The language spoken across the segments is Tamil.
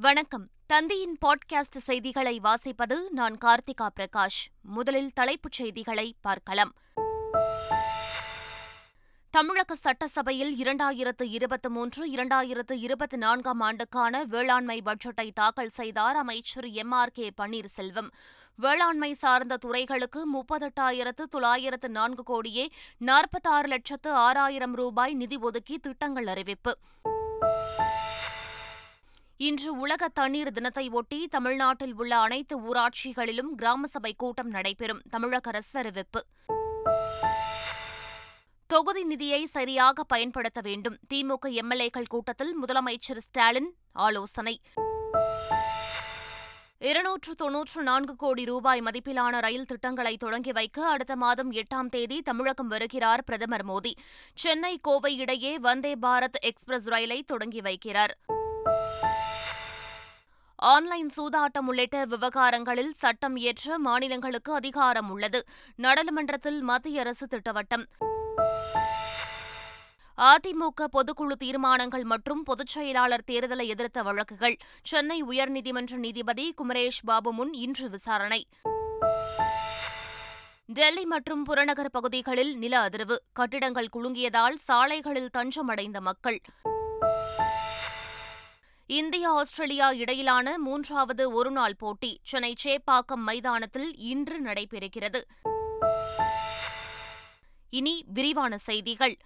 வணக்கம். தந்தியின் பாட்காஸ்ட் செய்திகளை வாசிப்பது நான் கார்த்திகா பிரகாஷ். முதலில் தலைப்புச் செய்திகளை பார்க்கலாம். தமிழக சட்டசபையில் இரண்டாயிரத்து இருபத்தி மூன்று இரண்டாயிரத்து இருபத்தி நான்காம் ஆண்டுக்கான வேளாண்மை பட்ஜெட்டை தாக்கல் செய்தார் அமைச்சர் எம் ஆர் கே பன்னீர்செல்வம். வேளாண்மை சார்ந்த துறைகளுக்கு முப்பத்தெட்டாயிரத்து தொள்ளாயிரத்து நான்கு கோடியே நாற்பத்தாறு லட்சத்து ஆறாயிரம் ரூபாய் நிதி ஒதுக்கி திட்டங்கள் அறிவிப்பு. இன்று உலக தண்ணீர் தினத்தை ஒட்டி தமிழ்நாட்டில் உள்ள அனைத்து ஊராட்சிகளிலும் கிராம சபை கூட்டம் நடைபெறும். தமிழக அரசு அறிவிப்பு. தொகுதி நிதியை சரியாக பயன்படுத்த வேண்டும். திமுக எம்எல்ஏக்கள் கூட்டத்தில் முதலமைச்சர் ஸ்டாலின் ஆலோசனை. இருநூற்று தொன்னூற்று நான்கு கோடி ரூபாய் மதிப்பிலான ரயில் திட்டங்களை தொடங்கி வைக்க அடுத்த மாதம் எட்டாம் தேதி தமிழகம் வருகிறார் பிரதமர் மோடி. சென்னை கோவை இடையே வந்தே பாரத் எக்ஸ்பிரஸ் ரயிலை தொடங்கி வைக்கிறார். ஆன்லைன் சூதாட்டம் உள்ளிட்ட விவகாரங்களில் சட்டம் இயற்ற மாநிலங்களுக்கு அதிகாரம் உள்ளது. நாடாளுமன்றத்தில் மத்திய அரசு திட்டவட்டம். அதிமுக பொதுக்குழு தீர்மானங்கள் மற்றும் பொதுச் செயலாளர் தேர்தலை எதிர்த்த வழக்குகள். சென்னை உயர்நீதிமன்ற நீதிபதி குமரேஷ் பாபு முன் இன்று விசாரணை. டெல்லி மற்றும் புறநகர் பகுதிகளில் நில அதிர்வு. கட்டிடங்கள் குலுங்கியதால் சாலைகளில் தஞ்சமடைந்த மக்கள். இந்தியா ஆஸ்திரேலியா இடையிலான மூன்றாவது ஒருநாள் போட்டி சென்னை சேப்பாக்கம் மைதானத்தில் இன்று நடைபெறுகிறது. இனி விரிவான செய்திகள்.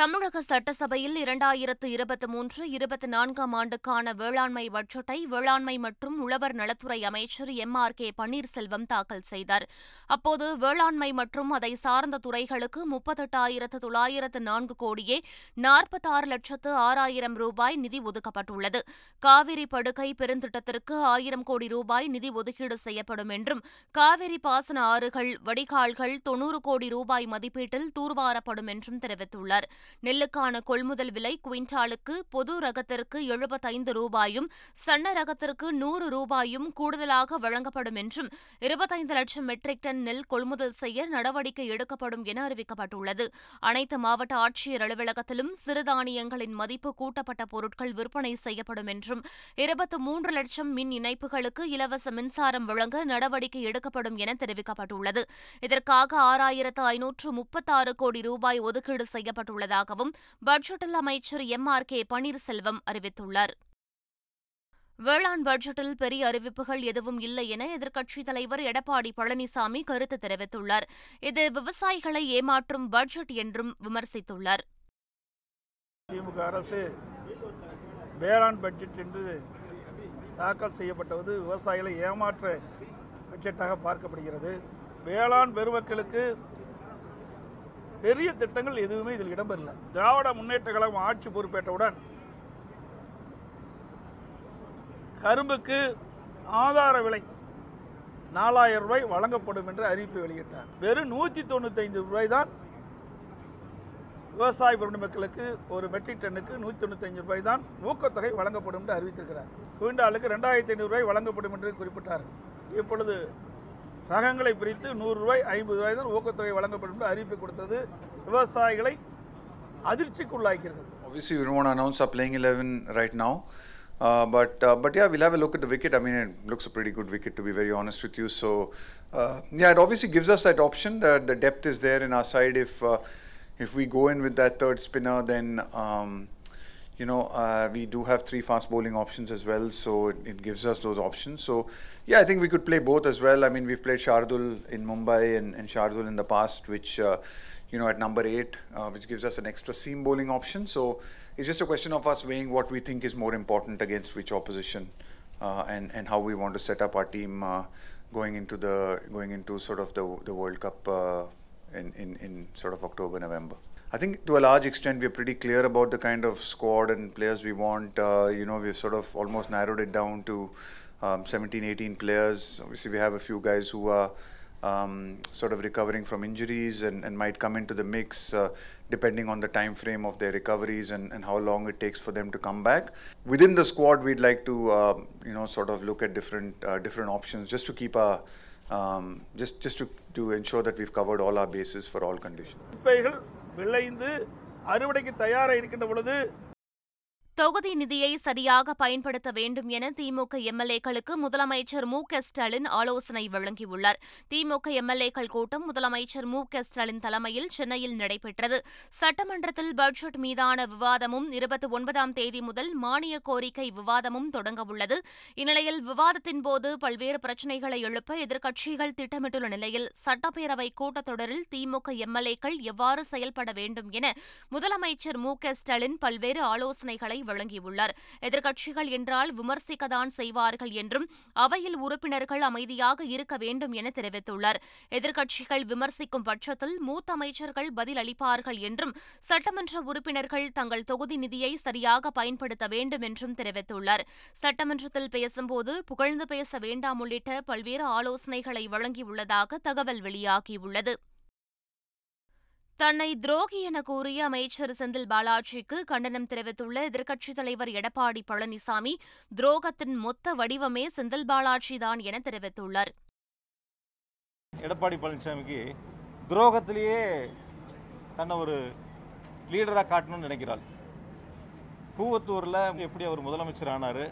தமிழக சட்டசபையில் இரண்டாயிரத்து இருபத்தி மூன்று இருபத்தி நான்காம் ஆண்டுக்கான வேளாண்மை பட்ஜெட்டை வேளாண்மை மற்றும் உழவர் நலத்துறை அமைச்சர் எம் ஆர் கே பன்னீர்செல்வம் தாக்கல் செய்தார். அப்போது வேளாண்மை மற்றும் அதை சார்ந்த துறைகளுக்கு முப்பத்தெட்டாயிரத்து தொள்ளாயிரத்து நான்கு கோடியே நாற்பத்தாறு லட்சத்து ஆறாயிரம் ரூபாய் நிதி ஒதுக்கப்பட்டுள்ளது. காவிரி படுகை பெருந்திட்டத்திற்கு ஆயிரம் கோடி ரூபாய் நிதி ஒதுக்கீடு செய்யப்படும் என்றும் காவிரி பாசன ஆறுகள் வடிகால்கள் தொன்னூறு கோடி ரூபாய் மதிப்பீட்டில் தூர்வாரப்படும் என்றும் தெரிவித்துள்ளார். நெல்லுக்கான கொள்முதல் விலை குவிண்டாலுக்கு பொது ரகத்திற்கு எழுபத்தைந்து ரூபாயும் சன்ன ரகத்திற்கு நூறு ரூபாயும் கூடுதலாக வழங்கப்படும் என்றும் இருபத்தைந்து லட்சம் மெட்ரிக் டன் நெல் கொள்முதல் செய்ய நடவடிக்கை எடுக்கப்படும் என அறிவிக்கப்பட்டுள்ளது. அனைத்து மாவட்ட ஆட்சியர் அலுவலகத்திலும் சிறுதானியங்களின் மதிப்பு கூட்டப்பட்ட பொருட்கள் விற்பனை செய்யப்படும் என்றும் இருபத்து மூன்று லட்சம் மின் இணைப்புகளுக்கு இலவச மின்சாரம் வழங்க நடவடிக்கை எடுக்கப்படும் என தெரிவிக்கப்பட்டுள்ளது. இதற்காக ஆறாயிரத்து ஐநூற்று முப்பத்தாறு கோடி ரூபாய் ஒதுக்கீடு செய்யப்பட்டுள்ளது. உள்ளதாகவும் பட்ஜெட்டில் அமைச்சர் எம். ஆர். கே. பன்னீர்செல்வம் அறிவித்துள்ளார். வேளாண் பட்ஜெட்டில் பெரிய அறிவிப்புகள் எதுவும் இல்லை என எதிர்க்கட்சித் தலைவர் எடப்பாடி பழனிசாமி கருத்து தெரிவித்துள்ளார். இது விவசாயிகளை ஏமாற்றும் பட்ஜெட் என்றும் விமர்சித்துள்ளார். திமுக அரசு வேளாண் பட்ஜெட் என்று தாக்கல் செய்யப்பட்டது விவசாயிகளை ஏமாற்ற பட்ஜெட்டாக பார்க்கப்படுகிறது. வேளாண் பெருமக்களுக்கு பெரிய திட்டங்கள் எதுவுமே இதில் இடம்பெறல. திராவிட முன்னேற்ற கழகம் ஆட்சி பொறுப்பேற்றவுடன் கரும்புக்கு ஆதார விலை நாலாயிரம் ரூபாய் வழங்கப்படும் என்று அறிவிப்பு வெளியிட்டார். வெறும் நூற்றி தொண்ணூத்தைந்து ரூபாய் தான் விவசாய மக்களுக்கு ஒரு மெட்ரிக் டன்னுக்கு நூற்றி தொண்ணூத்தஞ்சு ரூபாய் தான் ஊக்கத்தொகை வழங்கப்படும் என்று அறிவித்திருக்கிறார். குவிண்டாலுக்கு ரெண்டாயிரத்தி ஐநூறு ரூபாய் வழங்கப்படும் என்று குறிப்பிட்டார் இப்பொழுது ரகங்களை பிரித்து நூறு ரூபாய் ஐம்பது ரூபாய் தான் ஊக்கத்தொகை வழங்கப்படும் என்று அறிவிப்பு கொடுத்தது விவசாயிகளை அதிர்ச்சிக்குள்ளாக்கிறது Obviously, we don't want to announce our playing 11 right now. Uh, but uh, but yeah, we'll have a look at the wicket. I mean, it looks a pretty good wicket to be very honest with you. So uh, yeah, it obviously gives us that option. that the depth is there in our side. If uh, if we go in with that third spinner, then um, you know, uh, we do have three fast bowling options as well, so it, it, gives us those options. So, yeah, I think we could play both as well. I mean, we've played Shardul in Mumbai and, and Shardul in the past, which, uh, you know, at number eight, uh, which gives us an extra seam bowling option. So, it's just a question of us weighing what we think is more important against which opposition uh, and, and how we want to set up our team uh, going into the going into sort of the, the World Cup uh, in, in, in sort of October, November. I think to a large extent we're pretty clear about the kind of squad and players we want. Uh, you know, we've sort of almost narrowed it down to um, 17, 18 players. Obviously, we have a few guys who are um, sort of recovering from injuries and, and might come into the mix uh, depending on the time frame of their recoveries and, and how long it takes for them to come back. Within the squad, we'd like to uh, you know sort of look at different uh, different options just to keep our um, just just to, to ensure that we've covered all our bases for all conditions. விளைந்து அறுவடைக்கு தயாராக இருக்கின்ற பொழுது தொகுதி நிதியை சரியாக பயன்படுத்த வேண்டும் என திமுக எம்எல்ஏக்களுக்கு முதலமைச்சர் மு க ஸ்டாலின் ஆலோசனை வழங்கியுள்ளார். திமுக எம்எல்ஏக்கள் கூட்டம் முதலமைச்சர் மு க ஸ்டாலின் தலைமையில் சென்னையில் நடைபெற்றது. சட்டமன்றத்தில் பட்ஜெட் மீதான விவாதமும் இருபத்தி ஒன்பதாம் தேதி முதல் மானிய கோரிக்கை விவாதமும் தொடங்கவுள்ளது இந்நிலையில் விவாதத்தின் போது பல்வேறு பிரச்சினைகளை எழுப்ப எதிர்க்கட்சிகள் திட்டமிட்டுள்ள நிலையில் சட்டப்பேரவை கூட்டத்தொடரில் திமுக எம்எல்ஏக்கள் எவ்வாறு செயல்பட வேண்டும் என முதலமைச்சர் மு க ஸ்டாலின் பல்வேறு ஆலோசனைகளை வழங்கியுள்ளார். எதிர்க்கட்சிகள் என்றால் விமர்சிக்கத்தான் செய்வார்கள் என்றும் அவையில் உறுப்பினர்கள் அமைதியாக இருக்க வேண்டும் என தெரிவித்துள்ளார். எதிர்க்கட்சிகள் விமர்சிக்கும் பட்சத்தில் மூத்த அமைச்சர்கள் பதில் அளிப்பார்கள் என்றும் சட்டமன்ற உறுப்பினர்கள் தங்கள் தொகுதி நிதியை சரியாக பயன்படுத்த வேண்டும் என்றும் தெரிவித்துள்ளார். சட்டமன்றத்தில் பேசும்போது புகழ்ந்து பேச வேண்டாம் உள்ளிட்ட பல்வேறு ஆலோசனைகளை வழங்கியுள்ளதாக தகவல் வெளியாகியுள்ளது. தன்னை துரோகி என கூறிய அமைச்சர் செந்தில் பாலாஜிக்கு கண்டனம் தெரிவித்துள்ள எதிர்க்கட்சித் தலைவர் எடப்பாடி பழனிசாமி துரோகத்தின் மொத்த வடிவமே செந்தில் பாலாஜிதான் என தெரிவித்துள்ளார். எடப்பாடி பழனிசாமிக்கு துரோகத்திலேயே தன்னை ஒரு லீடராக காட்டணும்னு நினைக்கிறாள். கூவத்தூரில் எப்படி அவர் முதலமைச்சர் ஆனார்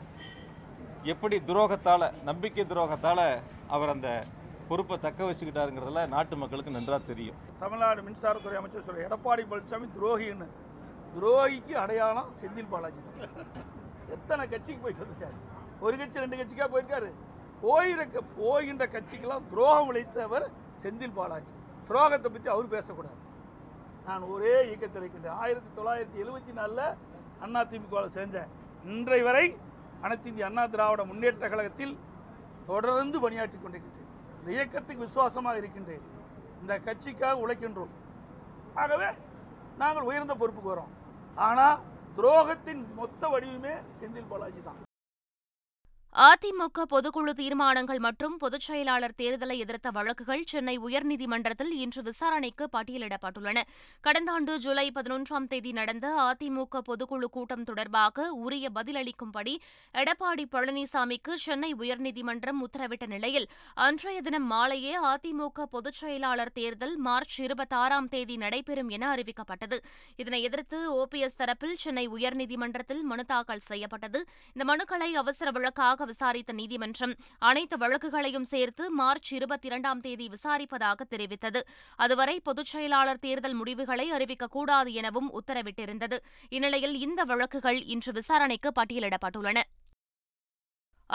எப்படி துரோகத்தால் நம்பிக்கை துரோகத்தால் அவர் அந்த பொறுப்பை தக்க வச்சுக்கிட்டாருங்கிறதுல நாட்டு மக்களுக்கு நன்றாக தெரியும். தமிழ்நாடு மின்சாரத்துறை அமைச்சர் சொல்ற எடப்பாடி பழனிசாமி துரோகின்னு. துரோகிக்கு அடையாளம் செந்தில் பாலாஜி எத்தனை கட்சிக்கு போயிட்டு வந்திருக்காரு? ஒரு கட்சி ரெண்டு கட்சிக்காக போயிருக்காரு? போயிருக்க போகின்ற கட்சிக்கெல்லாம் துரோகம் விளைத்தவர் செந்தில் பாலாஜி. துரோகத்தை பற்றி அவர் பேசக்கூடாது. நான் ஒரே இயக்கத்தில் இருக்கின்றேன் ஆயிரத்தி தொள்ளாயிரத்தி எழுபத்தி நாலில் அண்ணா திமுகவில் சேர்ந்தேன். இன்றை வரை அனைத்து இந்திய அண்ணா திராவிட முன்னேற்ற கழகத்தில் தொடர்ந்து பணியாற்றி கொண்டிருக்கின்றேன். இந்த இயக்கத்துக்கு விசுவாசமாக இருக்கின்றேன். இந்த கட்சிக்காக உழைக்கின்றோம். ஆகவே நாங்கள் உயர்ந்த பொறுப்புக்கு வரோம். ஆனால் துரோகத்தின் மொத்த வடிவமே செந்தில் பாலாஜி தான். அதிமுக பொதுக்குழு தீர்மானங்கள் மற்றும் பொதுச் செயலாளர் தேர்தலை எதிர்த்த வழக்குகள் சென்னை உயர்நீதிமன்றத்தில் இன்று விசாரணைக்கு பட்டியலிடப்பட்டுள்ளன. கடந்த ஆண்டு ஜூலை பதினொன்றாம் தேதி நடந்த அதிமுக பொதுக்குழு கூட்டம் தொடர்பாக உரிய பதிலளிக்கும்படி எடப்பாடி பழனிசாமிக்கு சென்னை உயர்நீதிமன்றம் உத்தரவிட்ட நிலையில் அன்றைய தினம் மாலையே அதிமுக பொதுச் செயலாளர் தேர்தல் மார்ச் இருபத்தாறாம் தேதி நடைபெறும் என அறிவிக்கப்பட்டது. இதனை எதிர்த்து ஓபிஎஸ் தரப்பில் சென்னை உயர்நீதிமன்றத்தில் மனு தாக்கல் செய்யப்பட்டது. இந்த மனுக்களை அவசர வழக்காக விசாரித்த நீதிமன்றம் அனைத்து வழக்குகளையும் சேர்த்து மார்ச் இருபத்தி இரண்டாம் தேதி விசாரிப்பதாக தெரிவித்தது. அதுவரை பொதுச் செயலாளர் தேர்தல் முடிவுகளை அறிவிக்கக்கூடாது எனவும் உத்தரவிட்டிருந்தது. இந்நிலையில் இந்த வழக்குகள் இன்று விசாரணைக்கு பட்டியலிடப்பட்டுள்ளன.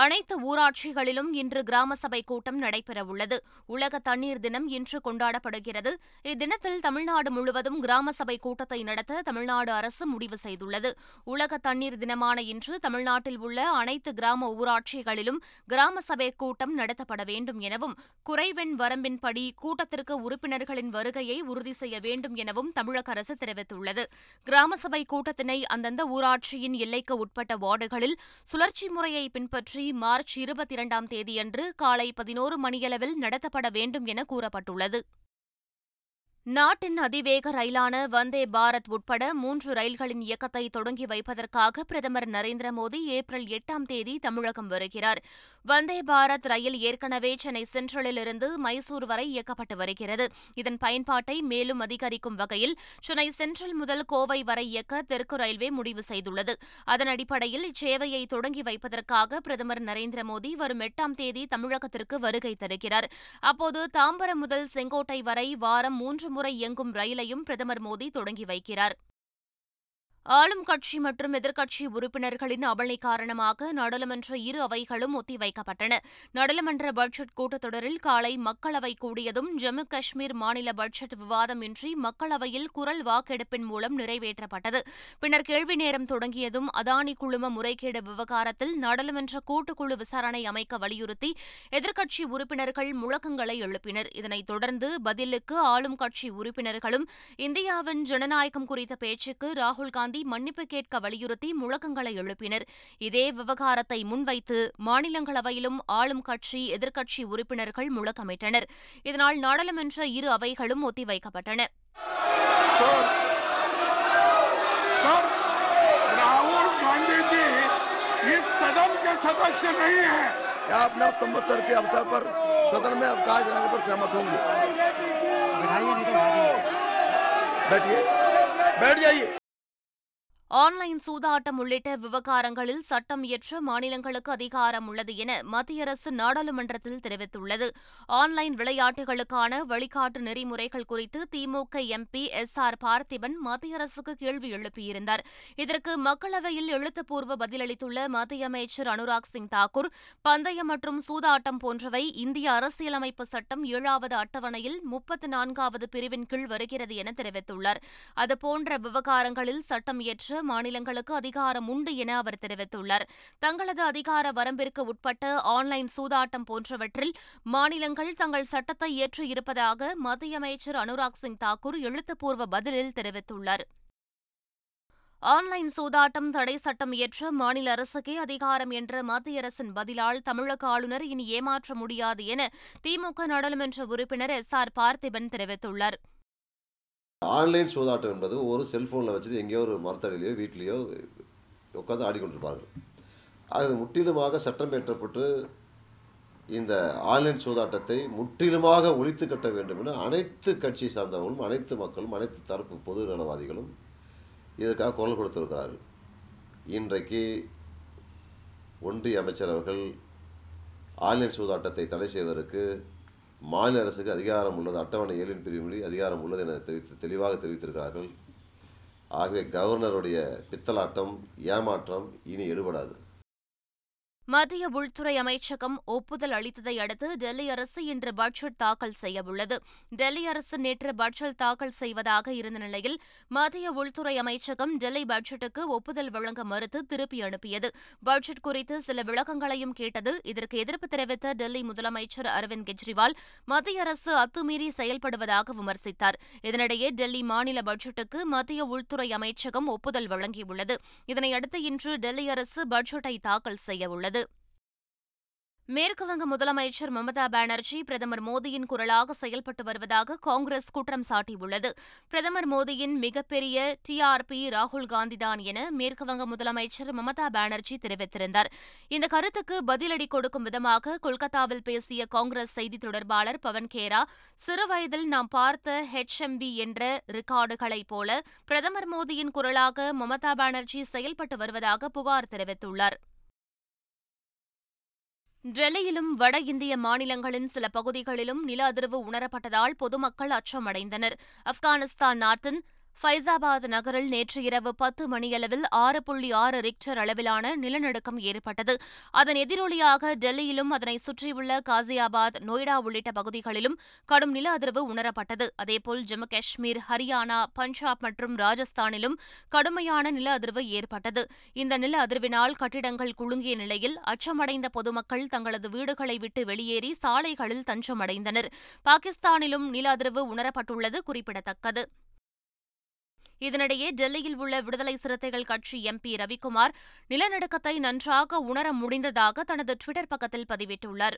அனைத்து ஊராட்சிகளிலும் இன்று கிராம சபை கூட்டம் நடைபெறவுள்ளது. உலக தண்ணீர் தினம் இன்று கொண்டாடப்படுகிறது. இத்தினத்தில் தமிழ்நாடு முழுவதும் கிராம சபை கூட்டத்தை நடத்த தமிழ்நாடு அரசு முடிவு செய்துள்ளது. உலக தண்ணீர் தினமான இன்று தமிழ்நாட்டில் உள்ள அனைத்து கிராம ஊராட்சிகளிலும் கிராம சபை கூட்டம் நடத்தப்பட வேண்டும் எனவும் குறைவெண் வரம்பின்படி கூட்டத்திற்கு உறுப்பினர்களின் வருகையை உறுதி செய்ய வேண்டும் எனவும் தமிழக அரசு தெரிவித்துள்ளது. கிராம சபை கூட்டத்தினை அந்தந்த ஊராட்சியின் எல்லைக்கு உட்பட்ட வார்டுகளில் சுழற்சி முறையை பின்பற்றி மார்ச் இருபத்தி இரண்டாம் தேதியன்று காலை பதினோரு மணியளவில் நடத்தப்பட வேண்டும் என கூறப்பட்டுள்ளது. நாட்டின் அதிவேக ரயிலான வந்தே பாரத் உட்பட மூன்று ரயில்களின் இயக்கத்தை தொடங்கி வைப்பதற்காக பிரதமர் நரேந்திர மோடி ஏப்ரல் எட்டாம் தேதி தமிழகம் வருகிறார். வந்தே பாரத் ரயில் ஏற்கனவே சென்னை சென்ட்ரலில் இருந்து மைசூர் வரை இயக்கப்பட்டு வருகிறது. இதன் பயன்பாட்டை மேலும் அதிகரிக்கும் வகையில் சென்னை சென்ட்ரல் முதல் கோவை வரை இயக்க தெற்கு ரயில்வே முடிவு செய்துள்ளது. அதன் அடிப்படையில் இச்சேவையை தொடங்கி வைப்பதற்காக பிரதமர் நரேந்திர மோடி வரும் எட்டாம் தேதி தமிழகத்திற்கு வருகை தருகிறார். அப்போது தாம்பரம் முதல் செங்கோட்டை வரை வாரம் மூன்று முறை இயங்கும் ரயிலையும் பிரதமர் மோடி தொடங்கி வைக்கிறார். ஆளும் கட்சி மற்றும் எதிர்க்கட்சி உறுப்பினர்களின் அமளி காரணமாக நாடாளுமன்ற இரு அவைகளும் ஒத்திவைக்கப்பட்டன. நாடாளுமன்ற பட்ஜெட் கூட்டத்தொடரில் காலை மக்களவை கூடியதும் ஜம்மு காஷ்மீர் மாநில பட்ஜெட் விவாதமின்றி மக்களவையில் குரல் வாக்கெடுப்பின் மூலம் நிறைவேற்றப்பட்டது. பின்னர் கேள்வி நேரம் தொடங்கியதும் அதானி குழும முறைகேடு விவகாரத்தில் நாடாளுமன்ற கூட்டுக்குழு விசாரணை அமைக்க வலியுறுத்தி எதிர்க்கட்சி உறுப்பினர்கள் முழக்கங்களை எழுப்பினர். இதனைத் தொடர்ந்து பதிலுக்கு ஆளும் கட்சி உறுப்பினர்களும் இந்தியாவின் ஜனநாயகம் குறித்த பேச்சுக்கு ராகுல்காந்தி காந்தி மன்னிப்பு கேட்க வலியுறுத்தி முழக்கங்களை எழுப்பினர் இதே விவகாரத்தை முன்வைத்து மாநிலங்களவையிலும் ஆளும் கட்சி எதிர்க்கட்சி உறுப்பினர்கள் முழக்கமிட்டனர் இதனால் நாடாளுமன்ற இரு அவைகளும் ஒத்திவைக்கப்பட்டன सर सर राहुल गांधी जी इस सदन के सदस्य नहीं है क्या अपना संवत्सर के अवसर पर सदन में अवकाश रहने पर सहमत होंगे बैठिए बैठ जाइए ஆன்லைன் சூதாட்டம் உள்ளிட்ட விவகாரங்களில் சட்டம் இயற்ற மாநிலங்களுக்கு அதிகாரம் உள்ளது என மத்திய அரசு நாடாளுமன்றத்தில் தெரிவித்துள்ளது. ஆன்லைன் விளையாட்டுகளுக்கான வழிகாட்டு நெறிமுறைகள் குறித்து DMK MP S R Parthiban மத்திய அரசுக்கு கேள்வி எழுப்பியிருந்தார். இதற்கு மக்களவையில் எழுத்துப்பூர்வ பதிலளித்துள்ள மத்திய அமைச்சர் அனுராக் சிங் தாக்கூர் பந்தயம் மற்றும் சூதாட்டம் போன்றவை இந்திய அரசியலமைப்பு சட்டம் ஏழாவது அட்டவணையில் முப்பத்தி நான்காவது பிரிவின் கீழ் வருகிறது என தெரிவித்துள்ளார். அதுபோன்ற விவகாரங்களில் சட்டம் இயற்ற மாநிலங்களுக்கு அதிகாரம் உண்டு என அவர் தெரிவித்துள்ளார். தங்களது அதிகார வரம்பிற்கு உட்பட்ட ஆன்லைன் சூதாட்டம் போன்றவற்றில் மாநிலங்கள் தங்கள் சட்டத்தை இயற்றி இருப்பதாக மத்திய அமைச்சர் அனுராக் சிங் தாக்கூர் எழுத்துப்பூர்வ பதிலில் தெரிவித்துள்ளார். ஆன்லைன் சூதாட்டம் தடை சட்டம் இயற்ற மாநில அரசுக்கே அதிகாரம் என்ற மத்திய அரசின் பதிலால் தமிழக ஆளுநர் இனி ஏமாற்ற முடியாது என திமுக நாடாளுமன்ற உறுப்பினர் எஸ் ஆர் பார்த்திபன் தெரிவித்துள்ளார். ஆன்லைன் சூதாட்டம் என்பது ஒரு செல்ஃபோனில் வச்சுட்டு எங்கேயோ ஒரு மரத்தடியிலையோ வீட்லேயோ உட்காந்து ஆடிக்கொண்டிருப்பார்கள் அது முற்றிலுமாக சட்டம் ஏற்றப்பட்டு இந்த ஆன்லைன் சூதாட்டத்தை முற்றிலுமாக ஒழித்து கட்ட வேண்டும் என அனைத்து கட்சி சார்ந்தவர்களும் அனைத்து மக்களும் அனைத்து தரப்பு பொது நலவாதிகளும் இதற்காக குரல் கொடுத்திருக்கிறார்கள். இன்றைக்கு ஒன்றிய அமைச்சர் அவர்கள் ஆன்லைன் சூதாட்டத்தை தடை செய்வதற்கு மாநில அரசுக்கு அதிகாரம் உள்ளது அட்டவணை ஏழின் பிரிவுகளில் அதிகாரம் உள்ளது என தெரிவித்து தெளிவாக தெரிவித்திருக்கிறார்கள். ஆகவே கவர்னருடைய பித்தலாட்டம் ஏமாற்றம் இனி எடுபடாது. மத்திய உள்துறை அமைச்சகம் ஒப்புதல் அளித்ததை அடுத்து டெல்லி அரசு இன்று பட்ஜெட் தாக்கல் செய்யவுள்ளது. டெல்லி அரசு நேற்று பட்ஜெட் தாக்கல் செய்வதாக இருந்த நிலையில் மத்திய உள்துறை அமைச்சகம் டெல்லி பட்ஜெட்டுக்கு ஒப்புதல் வழங்க மறுத்து திருப்பி அனுப்பியது. பட்ஜெட் குறித்து சில விளக்கங்களையும் கேட்டது. இதற்கு எதிர்ப்பு தெரிவித்த டெல்லி முதலமைச்சர் அரவிந்த் கெஜ்ரிவால் மத்திய அரசு அத்துமீறி செயல்படுவதாக விமர்சித்தார். இதனிடையே டெல்லி மாநில பட்ஜெட்டுக்கு மத்திய உள்துறை அமைச்சகம் ஒப்புதல் வழங்கியுள்ளது. இதனையடுத்து இன்று டெல்லி அரசு பட்ஜெட்டை தாக்கல் செய்யவுள்ளது. மேற்குவங்க முதலமைச்சர் மமதா பானர்ஜி பிரதமர் மோடியின் குரலாக செயல்பட்டு வருவதாக காங்கிரஸ் குற்றம் சாட்டியுள்ளது. பிரதமர் மோடியின் மிகப்பெரிய டிஆர்பி ராகுல் காந்திதான் என மேற்குவங்க முதலமைச்சர் மமதா பானர்ஜி தெரிவித்திருந்தார். இந்த கருத்துக்கு பதிலடி கொடுக்கும் விதமாக கொல்கத்தாவில் பேசிய காங்கிரஸ் செய்தி தொடர்பாளர் பவன் கேரா சிறுவயதில் நாம் பார்த்த ஹெச்எம்பி என்ற ரெக்கார்டுகளைப் போல பிரதமர் மோடியின் குரலாக மமதா பானர்ஜி செயல்பட்டு வருவதாக புகார் தெரிவித்துள்ளார். டெல்லியிலும் வட இந்திய மாநிலங்களின் சில பகுதிகளிலும் நில அதிர்வு உணரப்பட்டதால் பொதுமக்கள் அச்சமடைந்தனர். ஆப்கானிஸ்தான் நாட்டின் ஃபைசாபாத் நகரில் நேற்று இரவு பத்து மணியளவில் ஆறு புள்ளி ஆறு ரிக்டர் அளவிலான நிலநடுக்கம் ஏற்பட்டது. அதன் எதிரொலியாக டெல்லியிலும் அதனை சுற்றியுள்ள காசியாபாத் நொய்டா உள்ளிட்ட பகுதிகளிலும் கடும் நில அதிர்வு உணரப்பட்டது. அதேபோல் ஜம்மு காஷ்மீர் ஹரியானா பஞ்சாப் மற்றும் ராஜஸ்தானிலும் கடுமையான நில அதிர்வு ஏற்பட்டது. இந்த நில அதிர்வினால் கட்டிடங்கள் குலுங்கிய நிலையில் அச்சமடைந்த பொதுமக்கள் தங்களது வீடுகளை விட்டு வெளியேறி சாலைகளில் தஞ்சமடைந்தனர். பாகிஸ்தானிலும் நில அதிர்வு உணரப்பட்டுள்ளது குறிப்பிடத்தக்கது. இதனிடையே டெல்லியில் உள்ள விடுதலை சிறுத்தைகள் கட்சி எம்பி ரவிக்குமார் நிலநடுக்கத்தை நன்றாக உணர முடிந்ததாக தனது டுவிட்டர் பக்கத்தில் பதிவிட்டுள்ளார்.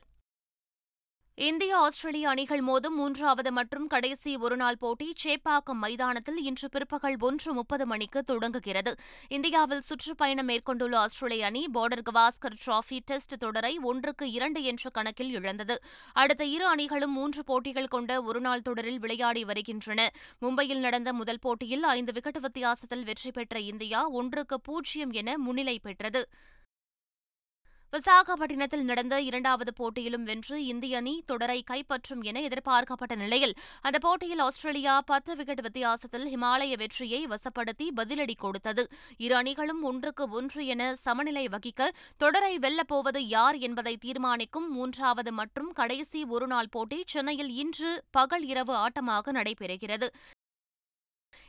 இந்தியா ஆஸ்திரேலிய அணிகள் மோதும் மூன்றாவது மற்றும் கடைசி ஒருநாள் போட்டி சேப்பாக்கம் மைதானத்தில் இன்று பிற்பகல் ஒன்று முப்பது மணிக்கு தொடங்குகிறது. இந்தியாவில் சுற்றுப்பயணம் மேற்கொண்டுள்ள ஆஸ்திரேலிய அணி பார்டர் கவாஸ்கர் டிராபி டெஸ்ட் தொடரை ஒன்றுக்கு இரண்டு என்ற கணக்கில் இழந்தது. அடுத்த இரு அணிகளும் மூன்று போட்டிகள் கொண்ட ஒருநாள் தொடரில் விளையாடி வருகின்றன. மும்பையில் நடந்த முதல் போட்டியில் ஐந்து விக்கெட் வித்தியாசத்தில் வெற்றி பெற்ற இந்தியா ஒன்றுக்கு பூஜ்ஜியம் என முன்னிலை பெற்றது. விசாகப்பட்டினத்தில் நடந்த இரண்டாவது போட்டியிலும் வென்று இந்திய அணி தொடரை கைப்பற்றும் என எதிர்பார்க்கப்பட்ட நிலையில் அந்த போட்டியில் ஆஸ்திரேலியா பத்து விக்கெட் வித்தியாசத்தில் ஹிமாலய வெற்றியை வசப்படுத்தி பதிலடி கொடுத்தது. இரு அணிகளும் ஒன்றுக்கு ஒன்று என சமநிலை வகிக்க தொடரை வெல்லப்போவது யார் என்பதை தீர்மானிக்கும் மூன்றாவது மற்றும் கடைசி ஒருநாள் போட்டி சென்னையில் இன்று பகல் இரவு ஆட்டமாக நடைபெறுகிறது.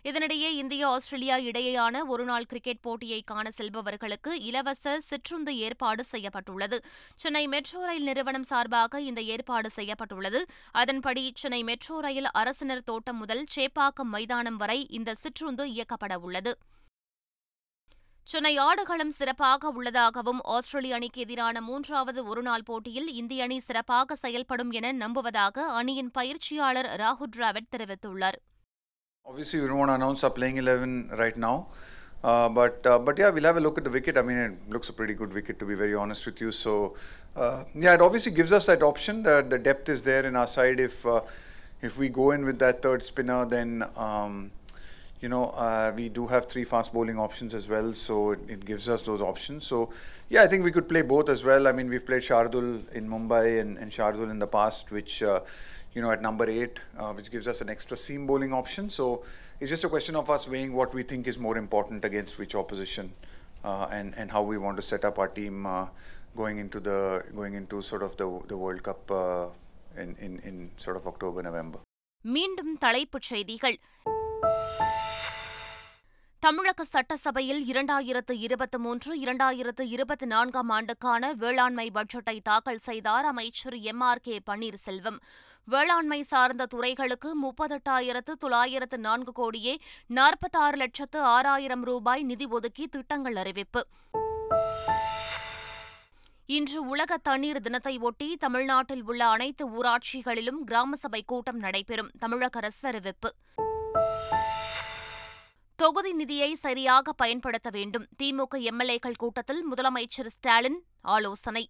இதனிடையே இந்தியா ஆஸ்திரேலியா இடையேயான ஒருநாள் கிரிக்கெட் போட்டியை காண செல்பவர்களுக்கு இலவச சிற்றுந்து ஏற்பாடு செய்யப்பட்டுள்ளது. சென்னை மெட்ரோ ரயில் நிறுவனம் சார்பாக இந்த ஏற்பாடு செய்யப்பட்டுள்ளது. அதன்படி சென்னை மெட்ரோ ரயில் அரசினர் தோட்டம் முதல் சேப்பாக்கம் மைதானம் வரை இந்த சிற்றுந்து இயக்கப்பட உள்ளது. சென்னை ஆடுகளம் சிறப்பாக உள்ளதாகவும் ஆஸ்திரேலிய அணிக்கு எதிரான மூன்றாவது ஒருநாள் போட்டியில் இந்திய அணி சிறப்பாக செயல்படும் என நம்புவதாக அணியின் பயிற்சியாளர் ராகுல் டிராவிட் தெரிவித்துள்ளார். Obviously, we don't want to announce our playing 11 right now. Uh, but uh, but yeah, we'll have a look at the wicket. I mean, it looks a pretty good wicket to be very honest with you. So uh, yeah, it obviously gives us that option that the depth is there in our side. If uh, if we go in with that third spinner, then um, you know, uh, we do have three fast bowling options as well, so it, it gives us those options. So, yeah, I think we could play both as well. I mean, we've played Shardul in Mumbai and, and Shardul in the past, which, uh, you know, at number eight, uh, which gives us an extra seam bowling option. So, it's just a question of us weighing what we think is more important against which opposition, uh, and and how we want to set up our team uh, going into the going into sort of the the World Cup uh, in, in in sort of October November. மீண்டும் தலைப்புச் செய்திகள் தமிழக சட்டசபையில் இரண்டாயிரத்து இருபத்தி மூன்று இரண்டாயிரத்து இருபத்தி நான்காம் ஆண்டுக்கான வேளாண்மை பட்ஜெட்டை தாக்கல் செய்தார் அமைச்சர் எம். ஆர். கே. பன்னீர்செல்வம். வேளாண்மை சார்ந்த துறைகளுக்கு முப்பத்தெட்டாயிரத்து தொள்ளாயிரத்து நான்கு கோடியே நாற்பத்தாறு லட்சத்து ஆறாயிரம் ரூபாய் நிதி ஒதுக்கி திட்டங்கள் அறிவிப்பு. இன்று உலக தண்ணீர் தினத்தை ஒட்டி தமிழ்நாட்டில் உள்ள அனைத்து ஊராட்சிகளிலும் கிராம சபை கூட்டம் நடைபெறும் தமிழக அரசு அறிவிப்பு. தொகுதி நிதியை சரியாக பயன்படுத்த வேண்டும். திமுக எம்எல்ஏக்கள் கூட்டத்தில் முதலமைச்சர் ஸ்டாலின் ஆலோசனை.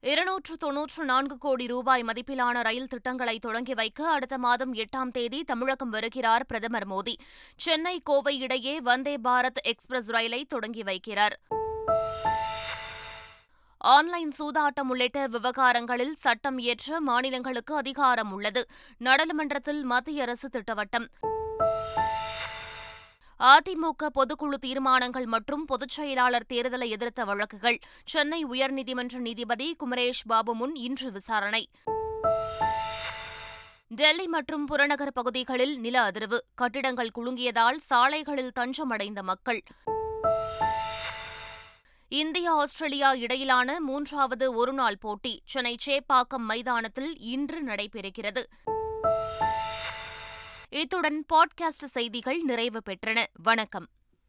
இருநூற்று தொன்னூற்று நான்கு கோடி ரூபாய் மதிப்பிலான ரயில் திட்டங்களை தொடங்கி வைக்க அடுத்த மாதம் எட்டாம் தேதி தமிழகம் வருகிறார் பிரதமர் மோடி. சென்னை கோவை இடையே வந்தே பாரத் எக்ஸ்பிரஸ் ரயிலை தொடங்கி வைக்கிறார். ஆன்லைன் சூதாட்டம் உள்ளிட்ட விவகாரங்களில் சட்டம் இயற்ற மாநிலங்களுக்கு அதிகாரம் உள்ளது. நாடாளுமன்றத்தில் மத்திய அரசு திட்டவட்டம். அதிமுக பொதுக்குழு தீர்மானங்கள் மற்றும் பொதுச் செயலாளர் தேர்தலை எதிர்த்த வழக்குகள். சென்னை உயர்நீதிமன்ற நீதிபதி குமரேஷ் பாபு முன் இன்று விசாரணை. டெல்லி மற்றும் புறநகர் பகுதிகளில் நில அதிர்வு. கட்டிடங்கள் குலுங்கியதால் சாலைகளில் தஞ்சமடைந்த மக்கள். இந்தியா ஆஸ்திரேலியா இடையிலான மூன்றாவது ஒருநாள் போட்டி. சென்னை சேப்பாக்கம் மைதானத்தில் இன்று நடைபெறுகிறது. இத்துடன் பாட்காஸ்ட் செய்திகள் நிறைவு பெற்றன. வணக்கம்.